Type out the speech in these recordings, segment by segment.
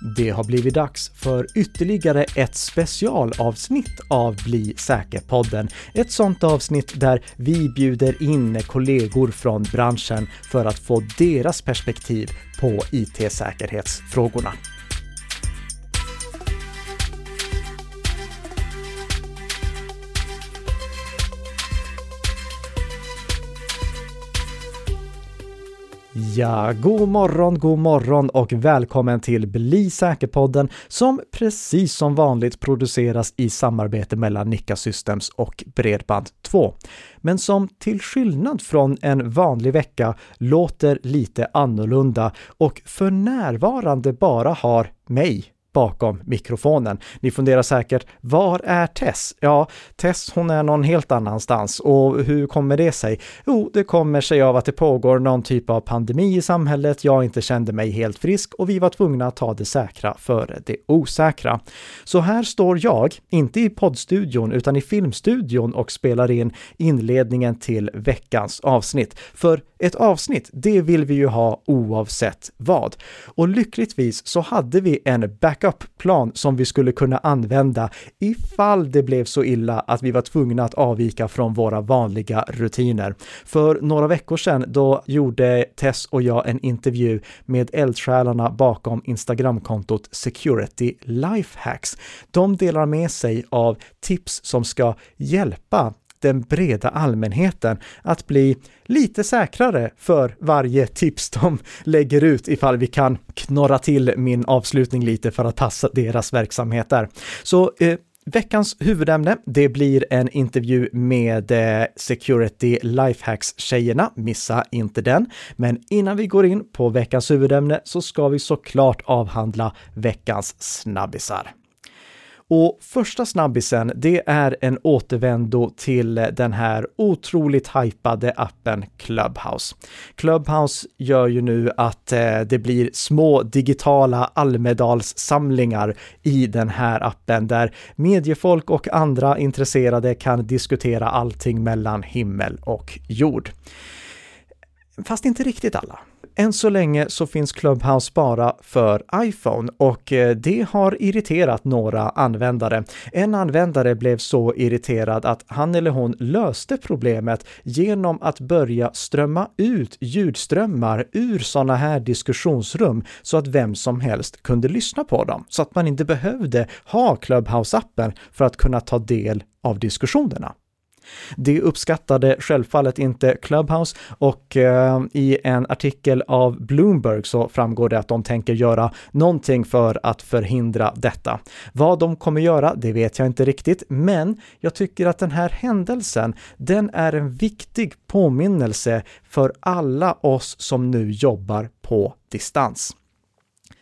Det har blivit dags för ytterligare ett specialavsnitt av Bli säker-podden. Ett sånt avsnitt där vi bjuder in kollegor från branschen för att få deras perspektiv på IT-säkerhetsfrågorna. Ja, god morgon, god morgon och välkommen till Bli säker-podden som precis som vanligt produceras i samarbete mellan Nikka Systems och Bredband2. Men som till skillnad från en vanlig vecka låter lite annorlunda och för närvarande bara har mig, bakom mikrofonen. Ni funderar säkert, var är Tess? Ja, Tess hon är någon helt annanstans och hur kommer det sig? Jo, det kommer sig av att det pågår någon typ av pandemi i samhället, jag inte kände mig helt frisk och vi var tvungna att ta det säkra före det osäkra. Så här står jag, inte i poddstudion utan i filmstudion och spelar in inledningen till veckans avsnitt. För ett avsnitt, det vill vi ju ha oavsett vad. Och lyckligtvis så hade vi en back backup-plan som vi skulle kunna använda ifall det blev så illa att vi var tvungna att avvika från våra vanliga rutiner. För några veckor sedan då gjorde Tess och jag en intervju med eldsjälarna bakom Instagramkontot Security Lifehacks. De delar med sig av tips som ska hjälpa den breda allmänheten att bli lite säkrare för varje tips de lägger ut ifall vi kan knorra till min avslutning lite för att passa deras verksamheter. Så eh, Veckans huvudämne, det blir en intervju med eh, Security Lifehacks-tjejerna, missa inte den. Men innan vi går in på veckans huvudämne så ska vi såklart avhandla veckans snabbisar. Och första snabbisen, det är en återvändo till den här otroligt hypade appen Clubhouse. Clubhouse gör ju nu att eh, det blir små digitala Almedalssamlingar i den här appen där mediefolk och andra intresserade kan diskutera allting mellan himmel och jord. Fast inte riktigt alla. Än så länge så finns Clubhouse bara för iPhone och eh, det har irriterat några användare. En användare blev så irriterad att han eller hon löste problemet genom att börja strömma ut ljudströmmar ur sådana här diskussionsrum så att vem som helst kunde lyssna på dem, så att man inte behövde ha Clubhouse-appen för att kunna ta del av diskussionerna. Det uppskattade självfallet inte Clubhouse och eh, i en artikel av Bloomberg så framgår det att de tänker göra någonting för att förhindra detta. Vad de kommer göra, det vet jag inte riktigt, men jag tycker att den här händelsen, den är en viktig påminnelse för alla oss som nu jobbar på distans.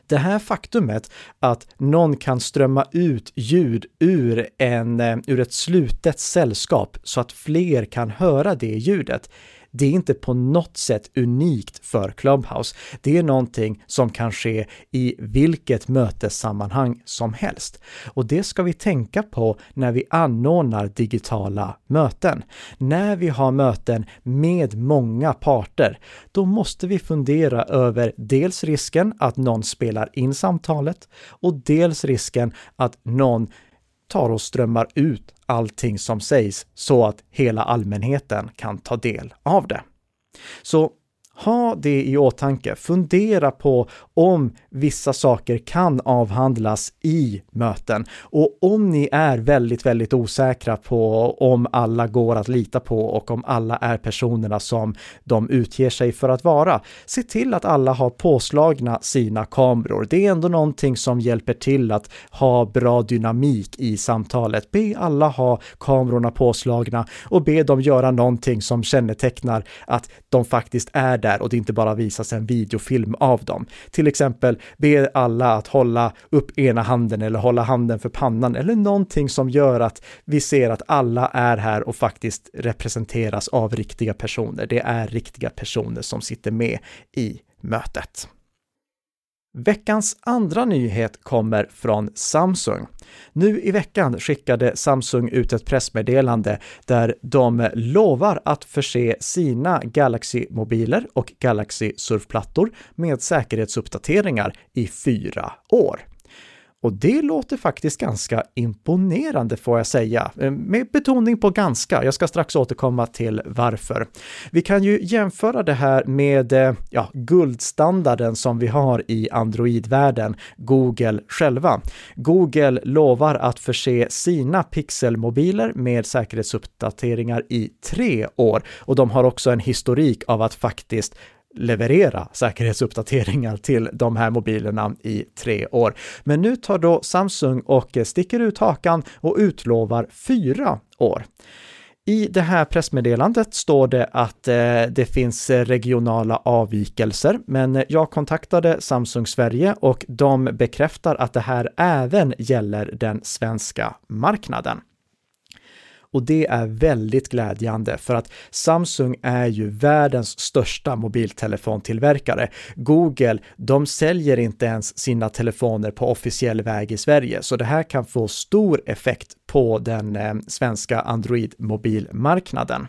Det här faktumet att någon kan strömma ut ljud ur, en, eh, ur ett slutet sällskap så att fler kan höra det ljudet, det är inte på något sätt unikt för Clubhouse. Det är någonting som kan ske i vilket mötessammanhang som helst. Och det ska vi tänka på när vi anordnar digitala möten. När vi har möten med många parter, då måste vi fundera över dels risken att någon spelar in samtalet och dels risken att någon tar och strömmar ut allting som sägs så att hela allmänheten kan ta del av det. Så ha det i åtanke. Fundera på om vissa saker kan avhandlas i möten. Och om ni är väldigt, väldigt osäkra på om alla går att lita på och om alla är personerna som de utger sig för att vara, se till att alla har påslagna sina kameror. Det är ändå någonting som hjälper till att ha bra dynamik i samtalet. Be alla ha kamerorna påslagna och be dem göra någonting som kännetecknar att de faktiskt är där och det inte bara visas en videofilm av dem. Till exempel be alla att hålla upp ena handen eller hålla handen för pannan eller någonting som gör att vi ser att alla är här och faktiskt representeras av riktiga personer. Det är riktiga personer som sitter med i mötet. Veckans andra nyhet kommer från Samsung. Nu i veckan skickade Samsung ut ett pressmeddelande där de lovar att förse sina Galaxy-mobiler och Galaxy-surfplattor med säkerhetsuppdateringar i fyra år. Och det låter faktiskt ganska imponerande får jag säga, eh, med betoning på ganska. Jag ska strax återkomma till varför. Vi kan ju jämföra det här med eh, ja, guldstandarden som vi har i Android-världen, Google själva. Google lovar att förse sina pixelmobiler med säkerhetsuppdateringar i tre år och de har också en historik av att faktiskt leverera säkerhetsuppdateringar till de här mobilerna i tre år. Men nu tar då Samsung och sticker ut hakan och utlovar fyra år. I det här pressmeddelandet står det att eh, det finns regionala avvikelser, men jag kontaktade Samsung Sverige och de bekräftar att det här även gäller den svenska marknaden. Och det är väldigt glädjande för att Samsung är ju världens största mobiltelefontillverkare. Google, de säljer inte ens sina telefoner på officiell väg i Sverige, så det här kan få stor effekt på den eh, svenska Android-mobilmarknaden.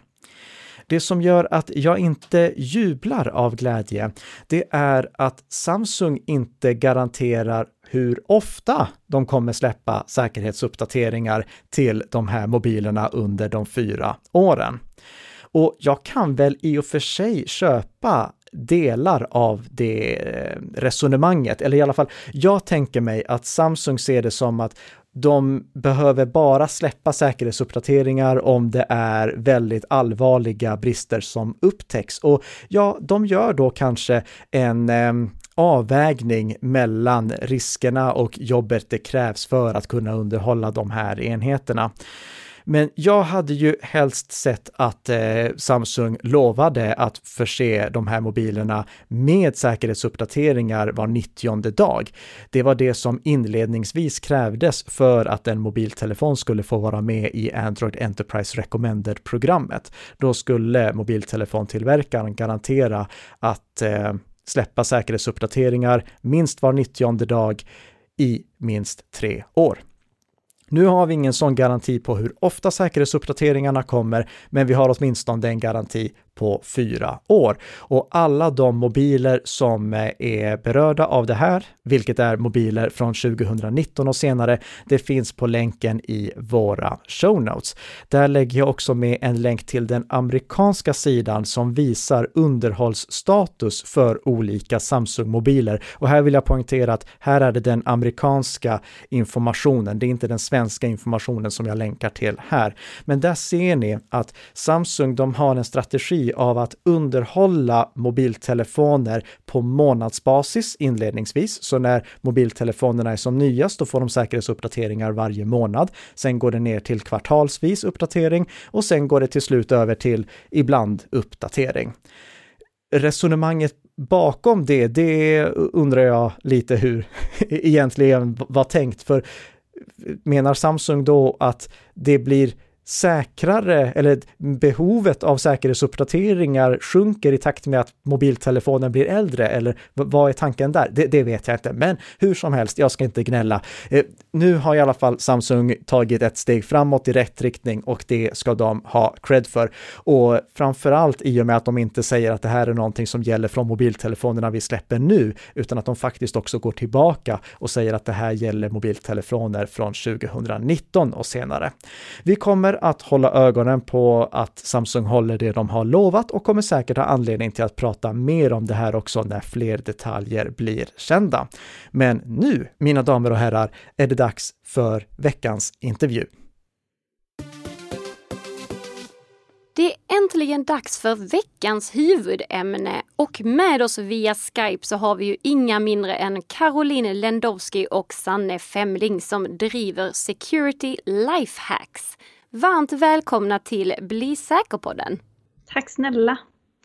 Det som gör att jag inte jublar av glädje, det är att Samsung inte garanterar hur ofta de kommer släppa säkerhetsuppdateringar till de här mobilerna under de fyra åren. Och jag kan väl i och för sig köpa delar av det eh, resonemanget, eller i alla fall, jag tänker mig att Samsung ser det som att de behöver bara släppa säkerhetsuppdateringar om det är väldigt allvarliga brister som upptäcks. Och ja, de gör då kanske en eh, avvägning mellan riskerna och jobbet det krävs för att kunna underhålla de här enheterna. Men jag hade ju helst sett att eh, Samsung lovade att förse de här mobilerna med säkerhetsuppdateringar var 90 dag. Det var det som inledningsvis krävdes för att en mobiltelefon skulle få vara med i Android Enterprise Recommended-programmet. Då skulle mobiltelefontillverkaren garantera att eh, släppa säkerhetsuppdateringar minst var 90 dag i minst tre år. Nu har vi ingen sån garanti på hur ofta säkerhetsuppdateringarna kommer, men vi har åtminstone en garanti på fyra år. Och alla de mobiler som eh, är berörda av det här, vilket är mobiler från 2019 och senare, det finns på länken i våra show notes. Där lägger jag också med en länk till den amerikanska sidan som visar underhållsstatus för olika Samsung-mobiler. Och här vill jag poängtera att här är det den amerikanska informationen, det är inte den svenska informationen som jag länkar till här. Men där ser ni att Samsung, de har en strategi av att underhålla mobiltelefoner på månadsbasis inledningsvis. Så när mobiltelefonerna är som nyast, då får de säkerhetsuppdateringar varje månad. Sen går det ner till kvartalsvis uppdatering och sen går det till slut över till ibland uppdatering. Resonemanget bakom det, det undrar jag lite hur egentligen var tänkt. För menar Samsung då att det blir säkrare, eller behovet av säkerhetsuppdateringar sjunker i takt med att mobiltelefonen blir äldre, eller vad är tanken där? Det, det vet jag inte, men hur som helst, jag ska inte gnälla. Eh, nu har i alla fall Samsung tagit ett steg framåt i rätt riktning och det ska de ha cred för. Och framför allt i och med att de inte säger att det här är någonting som gäller från mobiltelefonerna vi släpper nu, utan att de faktiskt också går tillbaka och säger att det här gäller mobiltelefoner från 2019 och senare. Vi kommer att hålla ögonen på att Samsung håller det de har lovat och kommer säkert ha anledning till att prata mer om det här också när fler detaljer blir kända. Men nu, mina damer och herrar, är det dags för veckans intervju. Det är äntligen dags för veckans huvudämne och med oss via Skype så har vi ju inga mindre än Caroline Lendowski och Sanne Femling som driver Security Lifehacks. Varmt välkomna till Bli säker-podden. Tack snälla.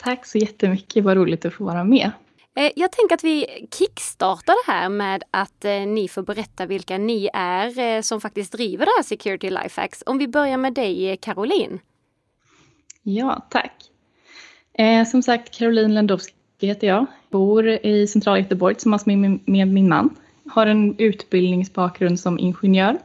Tack så jättemycket, vad roligt att få vara med. Eh, jag tänker att vi kickstartar det här med att eh, ni får berätta vilka ni är eh, som faktiskt driver det här Security Lifehacks. Om vi börjar med dig Caroline. Ja, tack. Som sagt, Caroline Lendowski heter jag. Bor i centrala Göteborg tillsammans med min man. Har en utbildningsbakgrund som ingenjör.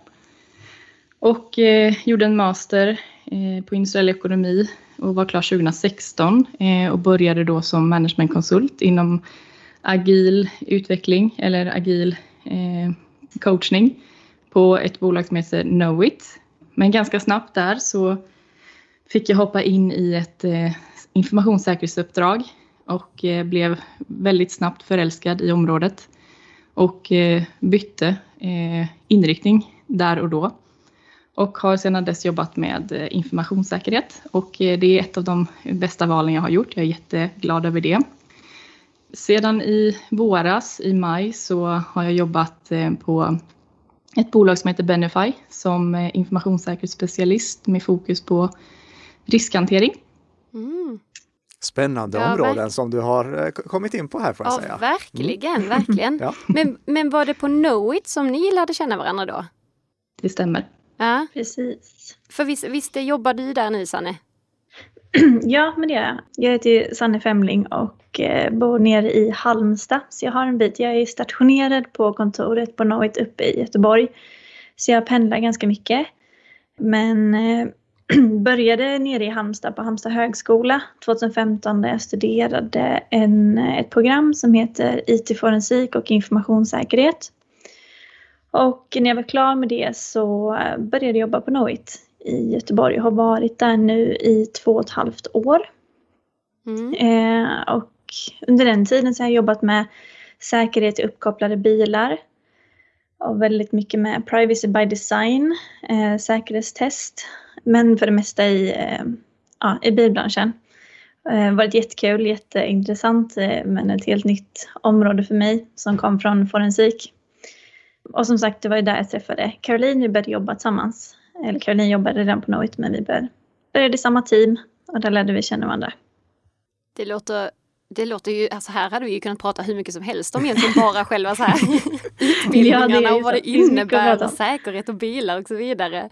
Och eh, gjorde en master eh, på industriell ekonomi och var klar 2016 eh, och började då som managementkonsult inom agil utveckling eller agil eh, coachning på ett bolag som heter Knowit. Men ganska snabbt där så fick jag hoppa in i ett eh, informationssäkerhetsuppdrag och eh, blev väldigt snabbt förälskad i området och eh, bytte eh, inriktning där och då och har sedan dess jobbat med eh, informationssäkerhet och eh, det är ett av de bästa valen jag har gjort. Jag är jätteglad över det. Sedan i våras, i maj, så har jag jobbat eh, på ett bolag som heter Benify som informationssäkerhetsspecialist med fokus på riskhantering. Mm. Spännande ja, områden som du har kommit in på här får jag ja, säga. Verkligen, mm. verkligen. ja. men, men var det på Knowit som ni lärde känna varandra då? Det stämmer. Ja, precis. För visst, visst jobbar du där nu Sanne? ja, men det gör jag. Jag heter Sanne Femling och eh, bor nere i Halmstad. Så jag har en bit. Jag är stationerad på kontoret på Knowit uppe i Göteborg. Så jag pendlar ganska mycket. Men eh, började nere i Halmstad på Halmstad högskola 2015 där jag studerade en, ett program som heter IT-forensik och informationssäkerhet. Och när jag var klar med det så började jag jobba på Knowit i Göteborg och har varit där nu i två och ett halvt år. Mm. Eh, och under den tiden så har jag jobbat med säkerhet i uppkopplade bilar och väldigt mycket med privacy by design, eh, säkerhetstest, men för det mesta i, eh, ja, i bilbranschen. Eh, varit jättekul, jätteintressant, eh, men ett helt nytt område för mig som kom från forensik. Och som sagt, det var ju där jag träffade Caroline. Vi började jobba tillsammans. Eller Caroline jobbade redan på Knowit, men vi började i samma team och där lärde vi känna varandra. Det låter det låter ju, alltså här hade vi ju kunnat prata hur mycket som helst om egentligen bara själva så här utbildningarna ja, och vad det innebär, och säkerhet och bilar och så vidare.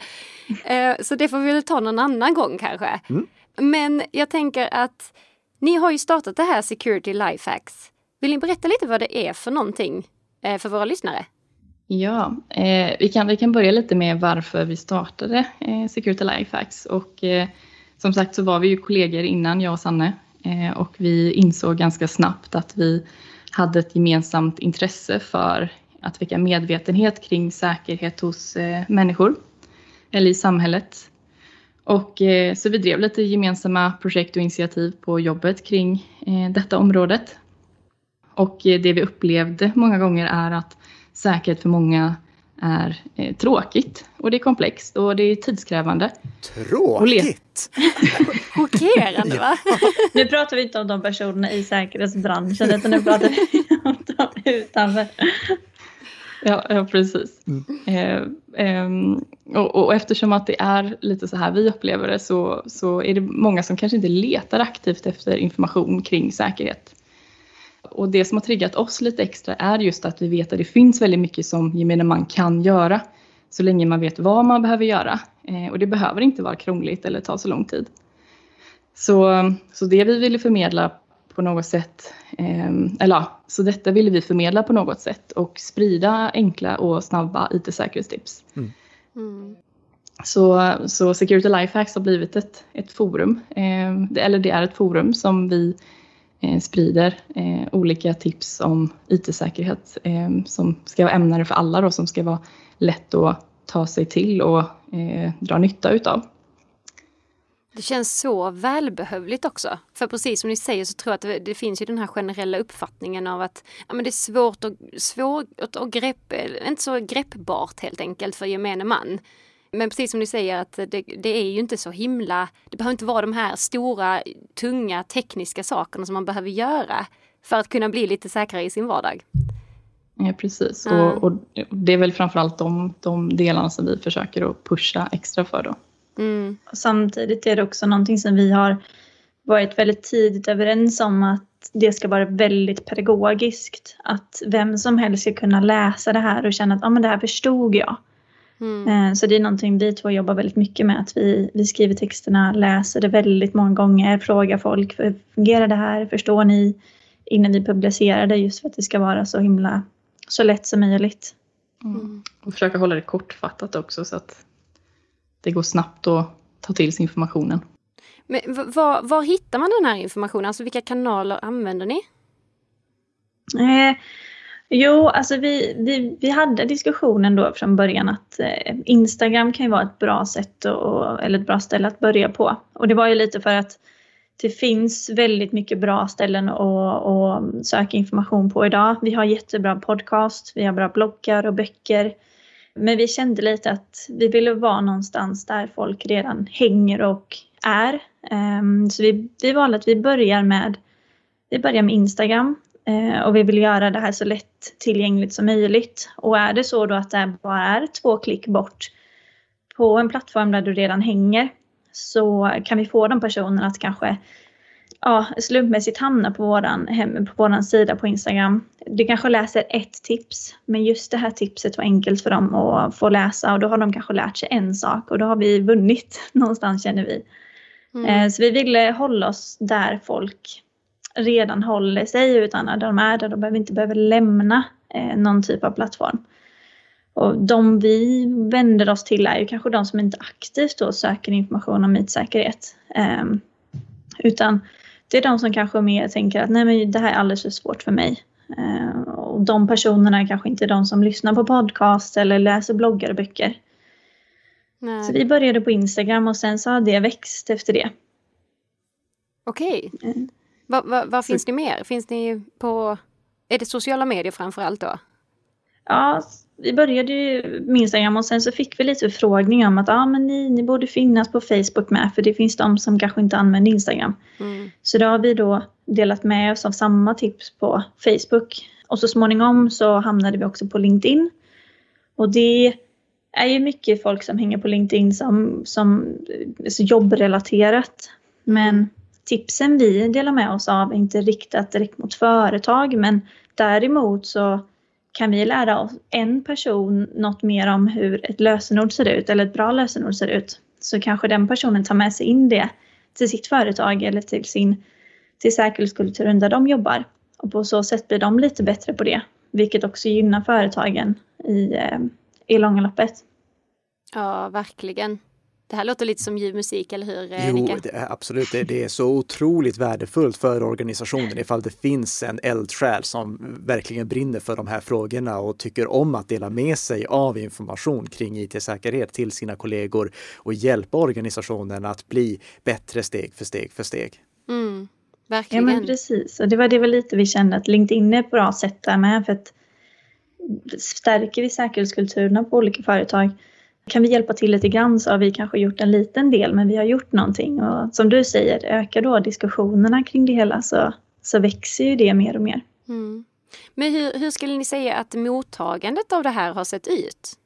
Eh, så det får vi väl ta någon annan gång kanske. Mm. Men jag tänker att ni har ju startat det här Security Lifehacks. Vill ni berätta lite vad det är för någonting eh, för våra lyssnare? Ja, eh, vi, kan, vi kan börja lite med varför vi startade eh, Security Lifehacks. Och, eh, som sagt så var vi ju kollegor innan, jag och Sanne. Eh, och vi insåg ganska snabbt att vi hade ett gemensamt intresse för att väcka medvetenhet kring säkerhet hos eh, människor eller i samhället. Och, eh, så vi drev lite gemensamma projekt och initiativ på jobbet kring eh, detta området. Och eh, det vi upplevde många gånger är att säkerhet för många är eh, tråkigt och det är komplext och det är tidskrävande. Tråkigt? Chockerande va? nu pratar vi inte om de personerna i säkerhetsbranschen utan nu pratar vi om dem utanför. Ja, ja precis. Mm. Eh, eh, och, och, eftersom att det är lite så här vi upplever det så, så är det många som kanske inte letar aktivt efter information kring säkerhet. Och det som har triggat oss lite extra är just att vi vet att det finns väldigt mycket som gemene man kan göra så länge man vet vad man behöver göra. Eh, och det behöver inte vara krångligt eller ta så lång tid. Så, så det vi ville förmedla på något sätt, eh, eller ja, så detta ville vi förmedla på något sätt och sprida enkla och snabba IT-säkerhetstips. Mm. Mm. Så, så Security Lifehacks har blivit ett, ett forum, eh, eller det är ett forum som vi Eh, sprider eh, olika tips om IT-säkerhet eh, som ska vara ämnade för alla och som ska vara lätt att ta sig till och dra nytta utav. Det känns så välbehövligt också. För precis som ni säger så tror jag att det, det finns ju den här generella uppfattningen av att ja, men det är svårt och, svårt och grepp, inte så greppbart helt enkelt för gemene man. Men precis som ni säger att det, det, är ju inte så himla, det behöver inte vara de här stora, tunga tekniska sakerna som man behöver göra för att kunna bli lite säkrare i sin vardag. Ja, precis. Mm. Och, och, det är väl framförallt de, de delarna som vi försöker att pusha extra för då. Mm. Samtidigt är det också någonting som vi har varit väldigt tidigt överens om att det ska vara väldigt pedagogiskt. Att vem som helst ska kunna läsa det här och känna att ah, men det här förstod jag. Mm. Eh, så det är någonting vi två jobbar väldigt mycket med. Att vi, vi skriver texterna, läser det väldigt många gånger, frågar folk. Fungerar det här? Förstår ni? innan vi publicerar det just för att det ska vara så himla så lätt som möjligt. Mm. Och försöka hålla det kortfattat också så att det går snabbt att ta till sig informationen. Men var, var hittar man den här informationen? Alltså vilka kanaler använder ni? Eh, jo, alltså vi, vi, vi hade diskussionen då från början att eh, Instagram kan ju vara ett bra sätt och, eller ett bra ställe att börja på. Och det var ju lite för att det finns väldigt mycket bra ställen att, att söka information på idag. Vi har jättebra podcast, vi har bra bloggar och böcker. Men vi kände lite att vi ville vara någonstans där folk redan hänger och är. Ehm, så vi, vi valde att vi börjar med, vi börjar med Instagram och vi vill göra det här så lätt tillgängligt som möjligt. Och är det så då att det bara är två klick bort på en plattform där du redan hänger så kan vi få de personerna att kanske ja, slumpmässigt hamna på våran, hem, på våran sida på Instagram. Du kanske läser ett tips, men just det här tipset var enkelt för dem att få läsa och då har de kanske lärt sig en sak och då har vi vunnit någonstans känner vi. Mm. Eh, så vi ville hålla oss där folk redan håller sig utan när de är där, de behöver inte behöva lämna eh, någon typ av plattform. Och de vi vänder oss till är ju kanske de som inte aktivt då söker information om mytsäkerhet. Um, utan det är de som kanske mer tänker att nej men det här är alldeles för svårt för mig. Uh, och de personerna är kanske inte de som lyssnar på podcast eller läser bloggar och böcker. Nej. Så vi började på Instagram och sen så har det växt efter det. Okej. Okay. Mm. Vad va, va finns det mer? Finns ni på... Är det sociala medier framför allt då? Ja, vi började ju med Instagram och sen så fick vi lite förfrågningar om att ah, men ni, ni borde finnas på Facebook med för det finns de som kanske inte använder Instagram. Mm. Så då har vi då delat med oss av samma tips på Facebook. Och så småningom så hamnade vi också på LinkedIn. Och det är ju mycket folk som hänger på LinkedIn som, som så jobbrelaterat. Men tipsen vi delar med oss av är inte riktat direkt mot företag men däremot så kan vi lära oss en person något mer om hur ett lösenord ser ut eller ett bra lösenord ser ut så kanske den personen tar med sig in det till sitt företag eller till sin till säkerhetskulturen där de jobbar. Och på så sätt blir de lite bättre på det, vilket också gynnar företagen i, eh, i långa loppet. Ja, verkligen. Det här låter lite som ljuv musik, eller hur? Eh, jo, det är, absolut. Det, det, är så otroligt värdefullt för organisationen ifall det finns en eldsjäl som verkligen brinner för de här frågorna och tycker om att dela med sig av information kring IT-säkerhet till sina kollegor och hjälpa organisationen att bli bättre steg för steg för steg. Mm, verkligen. Ja, men precis. Och det var det väl lite vi kände att LinkedIn är ett bra sätt där med. För att stärker vi säkerhetskulturerna på olika företag kan vi hjälpa till lite grann så har vi kanske gjort en liten del men vi har gjort någonting och som du säger ökar då diskussionerna kring det hela så, så växer ju det mer och mer. Mm. Men hur, hur skulle ni säga att mottagandet av det här har sett ut?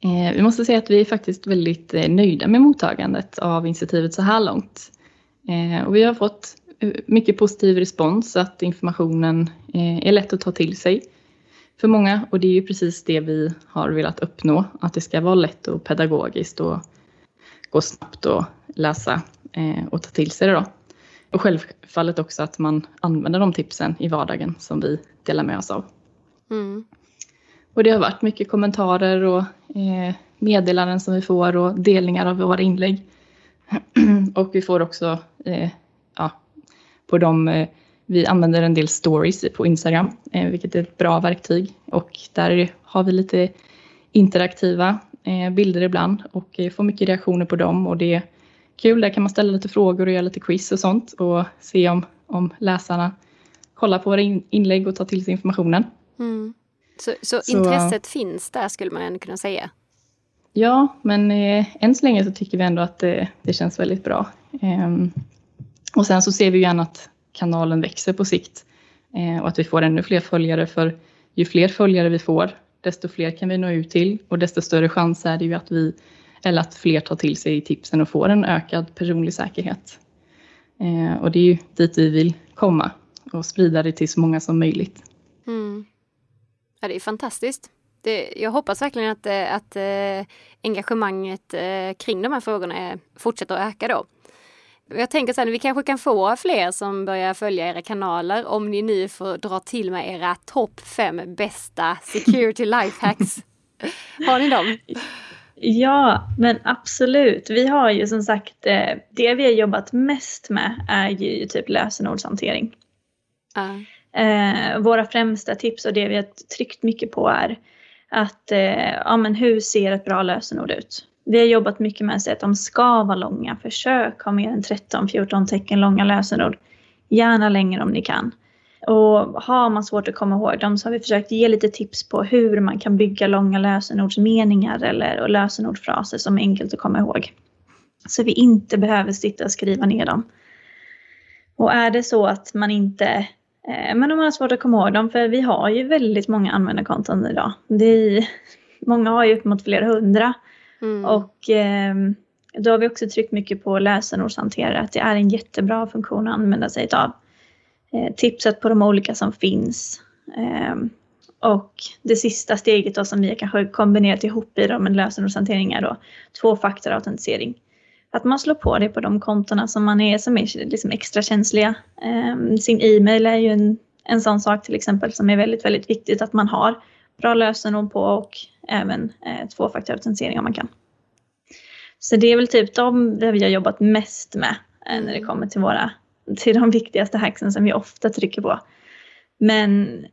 Eh, vi måste säga att vi är faktiskt väldigt eh, nöjda med mottagandet av initiativet så här långt. Eh, och vi har fått mycket positiv respons, att informationen är lätt att ta till sig för många och det är ju precis det vi har velat uppnå, att det ska vara lätt och pedagogiskt och gå snabbt och läsa eh, och ta till sig det då. Och självfallet också att man använder de tipsen i vardagen som vi delar med oss av. Mm. Och det har varit mycket kommentarer och eh, meddelanden som vi får och delningar av våra inlägg. och vi får också eh, ja, på de vi använder en del stories på Instagram, eh, vilket är ett bra verktyg. Och där har vi lite interaktiva eh, bilder ibland och eh, får mycket reaktioner på dem. Och det är kul, där kan man ställa lite frågor och göra lite quiz och sånt och se om, om läsarna kollar på våra inlägg och tar till sig informationen. Mm. Så, så, så, intresset finns där skulle man ändå kunna säga? Ja, men eh, än så länge så tycker vi ändå att det, det känns väldigt bra. Eh, och sen så ser vi gärna att kanalen växer på sikt eh, och att vi får ännu fler följare för ju fler följare vi får desto fler kan vi nå ut till och desto större chans är det ju att vi eller att fler tar till sig tipsen och får en ökad personlig säkerhet. Eh, och det är ju dit vi vill komma och sprida det till så många som möjligt. Mm. Ja, det är fantastiskt. Det, jag hoppas verkligen att, eh, att eh, engagemanget eh, kring de här frågorna eh, fortsätter att öka då. Jag tänker så här, vi kanske kan få fler som börjar följa era kanaler om ni nu får dra till med era topp fem bästa security lifehacks. Har ni dem? Ja, men absolut. Vi har ju som sagt, eh, det vi har jobbat mest med är ju typ lösenordshantering. Uh. Våra främsta tips och det vi har tryckt mycket på är att eh, ja, men hur ser ett bra lösenord ut? Vi har jobbat mycket med att de ska vara långa. Försök ha mer än 13-14 tecken långa lösenord. Gärna längre om ni kan. Och har man svårt att komma ihåg dem så har vi försökt ge lite tips på hur man kan bygga långa lösenordsmeningar eller lösenordsfraser som är enkelt att komma ihåg. Så vi inte behöver sitta och skriva ner dem. Och är det så att man inte eh, men om man har svårt att komma ihåg dem, för vi har ju väldigt många användarkonton idag. Det är, många har ju upp mot flera hundra. Mm. Och eh, då har vi också tryckt mycket på lösenordshanterare, att det är en jättebra funktion att använda sig av. Eh, tipset på de olika som finns. Eh, och det sista steget då som vi kanske kombinerat ihop i med lösenordshantering är då tvåfaktorautentisering. Att man slår på det på de kontona som man är, som är liksom extra känsliga. Eh, sin e-mail är ju en, en sån sak till exempel som är väldigt, väldigt viktigt att man har bra lösenord på och även eh, tvåfaktorautentisering om man kan. Så det är väl typ de där vi har jobbat mest med eh, när det kommer till våra till de viktigaste hacksen som vi ofta trycker på. Men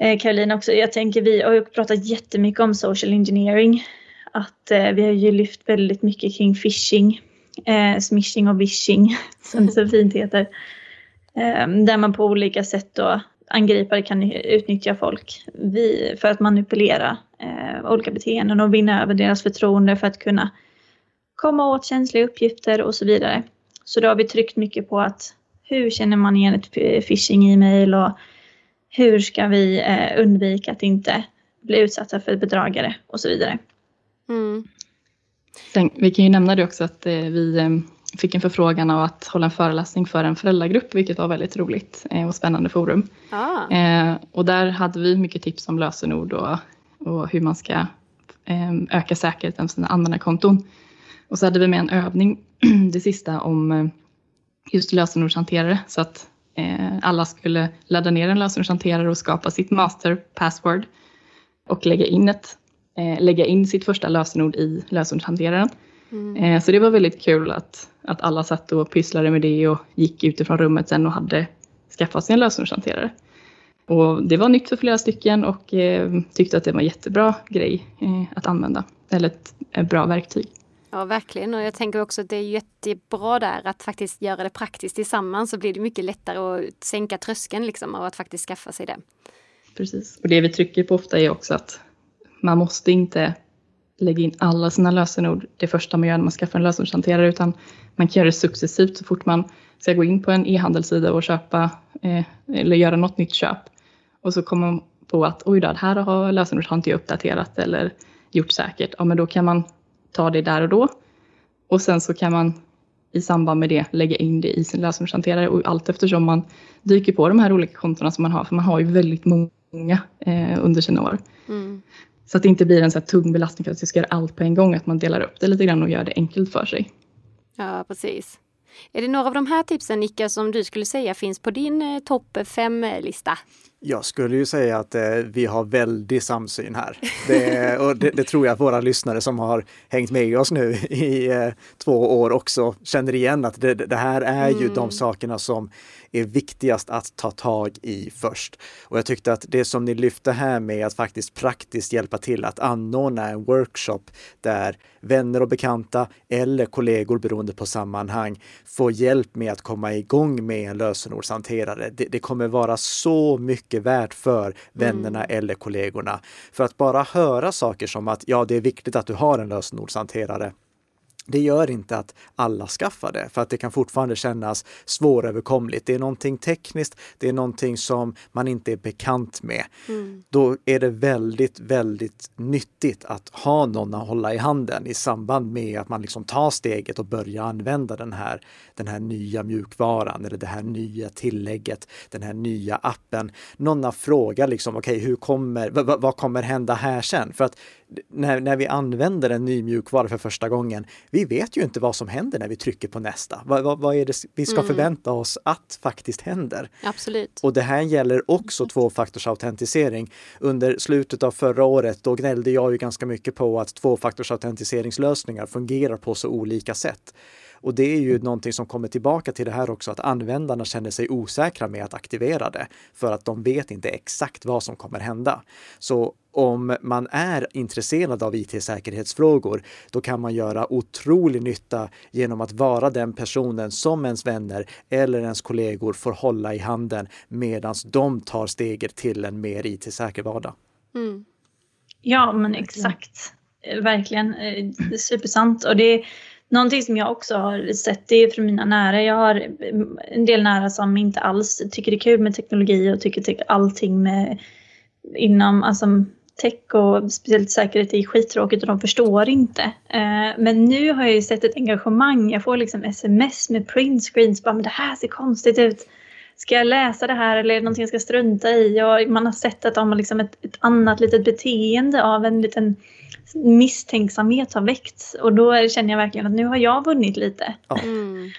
eh, Caroline också, jag tänker vi har ju pratat jättemycket om social engineering. Att eh, vi har ju lyft väldigt mycket kring phishing, eh, smishing och vishing som det så fint heter. Eh, där man på olika sätt då angripare kan utnyttja folk vi, för att manipulera eh, olika beteenden och vinna över deras förtroende för att kunna komma åt känsliga uppgifter och så vidare. Så då har vi tryckt mycket på att hur känner man igen ett phishing-e-mail och hur ska vi eh, undvika att inte bli utsatta för bedragare och så vidare. Mm. Sen, vi kan ju nämna det också att eh, vi fick en förfrågan av att hålla en föreläsning för en föräldragrupp, vilket var väldigt roligt eh, och spännande forum. Ah. Eh, och där hade vi mycket tips om lösenord och, och hur man ska eh, öka säkerheten för sina användarkonton. Och så hade vi med en övning, det sista, om eh, just lösenordshanterare. Så att alla skulle ladda ner en lösenordshanterare och skapa sitt master password och lägga in, ett, lägga in sitt första lösenord i lösenordshanteraren. Mm. Så det var väldigt kul att, att alla satt och pysslade med det och gick utifrån rummet sen och hade skaffat sig en lösenordshanterare. Och det var nytt för flera stycken och eh, tyckte att det var en jättebra grej eh, att använda, eller ett, ett bra verktyg. Ja, verkligen. Och jag tänker också att det är jättebra där att faktiskt göra det praktiskt tillsammans så blir det mycket lättare att sänka tröskeln liksom och att faktiskt skaffa sig det. Precis. Och det vi trycker på ofta är också att man måste inte lägga in alla sina lösenord det första man gör när man skaffar en lösenordshanterare utan man kan göra det successivt så fort man ska gå in på en e-handelssida och köpa eh, eller göra något nytt köp. Och så kommer man på att oj då, här har lösenordet har inte jag uppdaterat eller gjort säkert. Ja, men då kan man ta det där och då. Och sen så kan man i samband med det lägga in det i sin lösenordshanterare och allt eftersom man dyker på de här olika kontona som man har, för man har ju väldigt många eh, under sina år. Mm. Så att det inte blir en så här tung belastning för att jag ska göra allt på en gång, att man delar upp det lite grann och gör det enkelt för sig. Ja, precis. Är det några av de här tipsen, Nika, som du skulle säga finns på din eh, topp fem-lista? Jag skulle ju säga att eh, vi har väldig samsyn här. Det, och det, det, tror jag att våra lyssnare som har hängt med oss nu i eh, två år också känner igen att det, det här är ju mm. de sakerna som är viktigast att ta tag i först. Och jag tyckte att det som ni lyfte här med att faktiskt praktiskt hjälpa till att anordna en workshop där vänner och bekanta eller kollegor beroende på sammanhang får hjälp med att komma igång med en lösenordshanterare. Det, det kommer vara så mycket värt för vännerna mm. eller kollegorna. För att bara höra saker som att ja, det är viktigt att du har en lösenordshanterare det gör inte att alla skaffar det, för att det kan fortfarande kännas svåröverkomligt. Det är någonting tekniskt, det är någonting som man inte är bekant med. Mm. Då är det väldigt, väldigt nyttigt att ha någon att hålla i handen i samband med att man liksom tar steget och börjar använda den här, den här nya mjukvaran eller det här nya tillägget, den här nya appen. Någon att fråga liksom, okej, okay, hur kommer, vad kommer hända här sen? För att när, när vi använder en ny mjukvara för första gången, vi vet ju inte vad som händer när vi trycker på nästa. Vad, vad, vad är det vi ska mm. förvänta oss att faktiskt händer? Absolut. Och det här gäller också tvåfaktorsautentisering. Under slutet av förra året, då gnällde jag ju ganska mycket på att tvåfaktorsautentiseringslösningar fungerar på så olika sätt. Och det är ju någonting som kommer tillbaka till det här också, att användarna känner sig osäkra med att aktivera det för att de vet inte exakt vad som kommer hända. Så om man är intresserad av IT-säkerhetsfrågor, då kan man göra otrolig nytta genom att vara den personen som ens vänner eller ens kollegor får hålla i handen medan de tar steget till en mer IT-säker vardag. Mm. Ja, men exakt. Verkligen eh, supersant. Och det Någonting som jag också har sett det är från mina nära. Jag har mm, en del nära som inte alls tycker det är kul med teknologi och tycker typ allting med inom alltså, tech och speciellt säkerhet är skittråkigt och de förstår inte. Eh, men nu har jag ju sett ett engagemang. Jag får liksom sms med printscreens. Bara, men det här ser konstigt ut. Ska jag läsa det här eller är det någonting jag ska strunta i? Och man har sett att de har liksom ett, ett annat litet beteende av en liten misstänksamhet har väckts och då känner jag verkligen att nu har jag vunnit lite. Mm.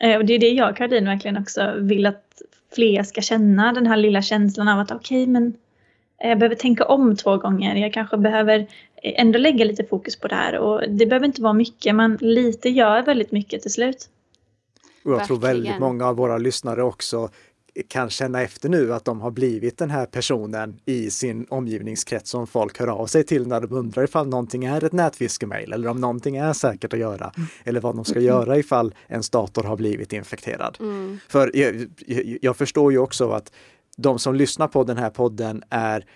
Eh, och det är det jag och Caroline verkligen också vill att fler ska känna den här lilla känslan av att okej okay, men jag behöver tänka om två gånger. Jag kanske behöver ändå lägga lite fokus på det här och det behöver inte vara mycket men lite gör väldigt mycket till slut. Och jag Verkligen. tror väldigt många av våra lyssnare också kan känna efter nu att de har blivit den här personen i sin omgivningskrets som folk hör av sig till när de undrar ifall någonting är ett nätfiskemail eller om någonting är säkert att göra mm. eller vad de ska göra ifall ens dator har blivit infekterad. Mm. För jag, jag, förstår ju också att de som lyssnar på den här podden är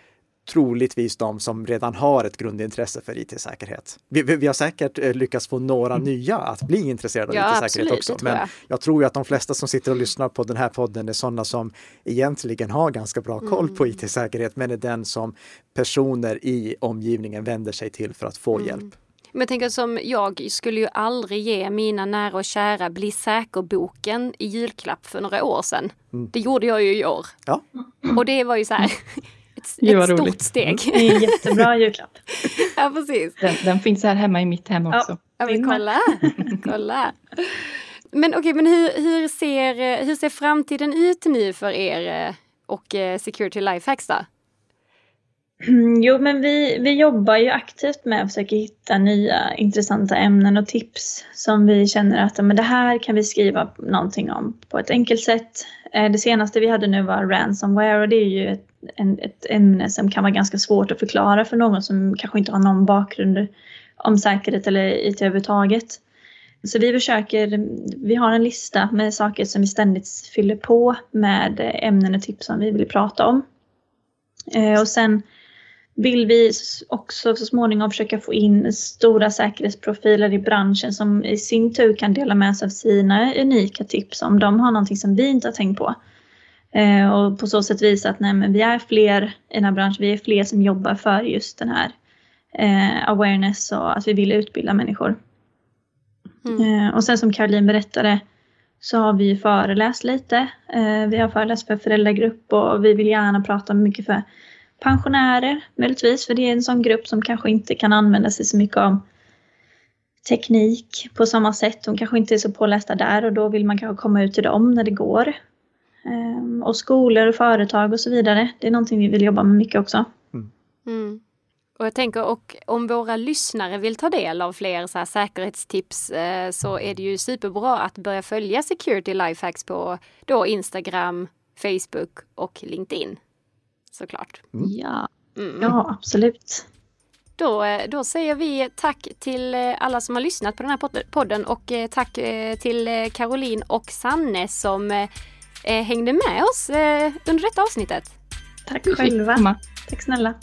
troligtvis de som redan har ett grundintresse för IT-säkerhet. Vi, vi, har säkert eh, lyckats få några mm. nya att bli intresserade av ja, IT-säkerhet också. Men jag. jag. tror ju att de flesta som sitter och lyssnar på den här podden är sådana som egentligen har ganska bra koll mm. på IT-säkerhet, men är den som personer i omgivningen vänder sig till för att få mm. hjälp. Men jag tänker som jag skulle ju aldrig ge mina nära och kära Bli säker-boken i julklapp för några år sedan. Mm. Det gjorde jag ju i år. Ja. Och det var ju så här, ett, ett stort roligt. steg. Det är en jättebra julklapp. ja, precis. Den, den, finns här hemma i mitt hem också. Ja, men kolla. kolla. Men okej, okay, men hur, hur, ser, hur ser framtiden ut nu för er eh, och eh, Security Lifehacks då? Jo, men vi, vi jobbar ju aktivt med att försöka hitta nya intressanta ämnen och tips som vi känner att men det här kan vi skriva någonting om på ett enkelt sätt. Eh, det senaste vi hade nu var ransomware och det är ju ett, en, ett ämne som kan vara ganska svårt att förklara för någon som kanske inte har någon bakgrund om säkerhet eller IT överhuvudtaget. Så vi försöker, vi har en lista med saker som vi ständigt fyller på med ämnen och tips som vi vill prata om. Eh, och sen vill vi också så småningom försöka få in stora säkerhetsprofiler i branschen som i sin tur kan dela med sig av sina unika tips om de har någonting som vi inte har tänkt på. Eh, och på så sätt visa att nej, men vi är fler i den här branschen, vi är fler som jobbar för just den här eh, awareness och att vi vill utbilda människor. Mm. Eh, och sen som Caroline berättade så har vi föreläst lite. Vi har föreläst för föräldragrupp och vi vill gärna prata mycket för pensionärer möjligtvis, för det är en sån grupp som kanske inte kan använda sig så mycket av teknik på samma sätt. De kanske inte är så pålästa där och då vill man kanske komma ut till dem när det går. Ehm, och skolor och företag och så vidare. Det är någonting vi vill jobba med mycket också. Mm. Mm. Och jag tänker, och om våra lyssnare vill ta del av fler så här säkerhetstips eh, så är det ju superbra att börja följa Security Lifehacks på då Instagram, Facebook och LinkedIn såklart. Mm. Ja. Mm. ja, absolut. Då, eh, då säger vi tack till eh, alla som har lyssnat på den här podden och eh, tack till Caroline och Sanne som hängde med oss under detta avsnittet. Tack själva. Tack snälla.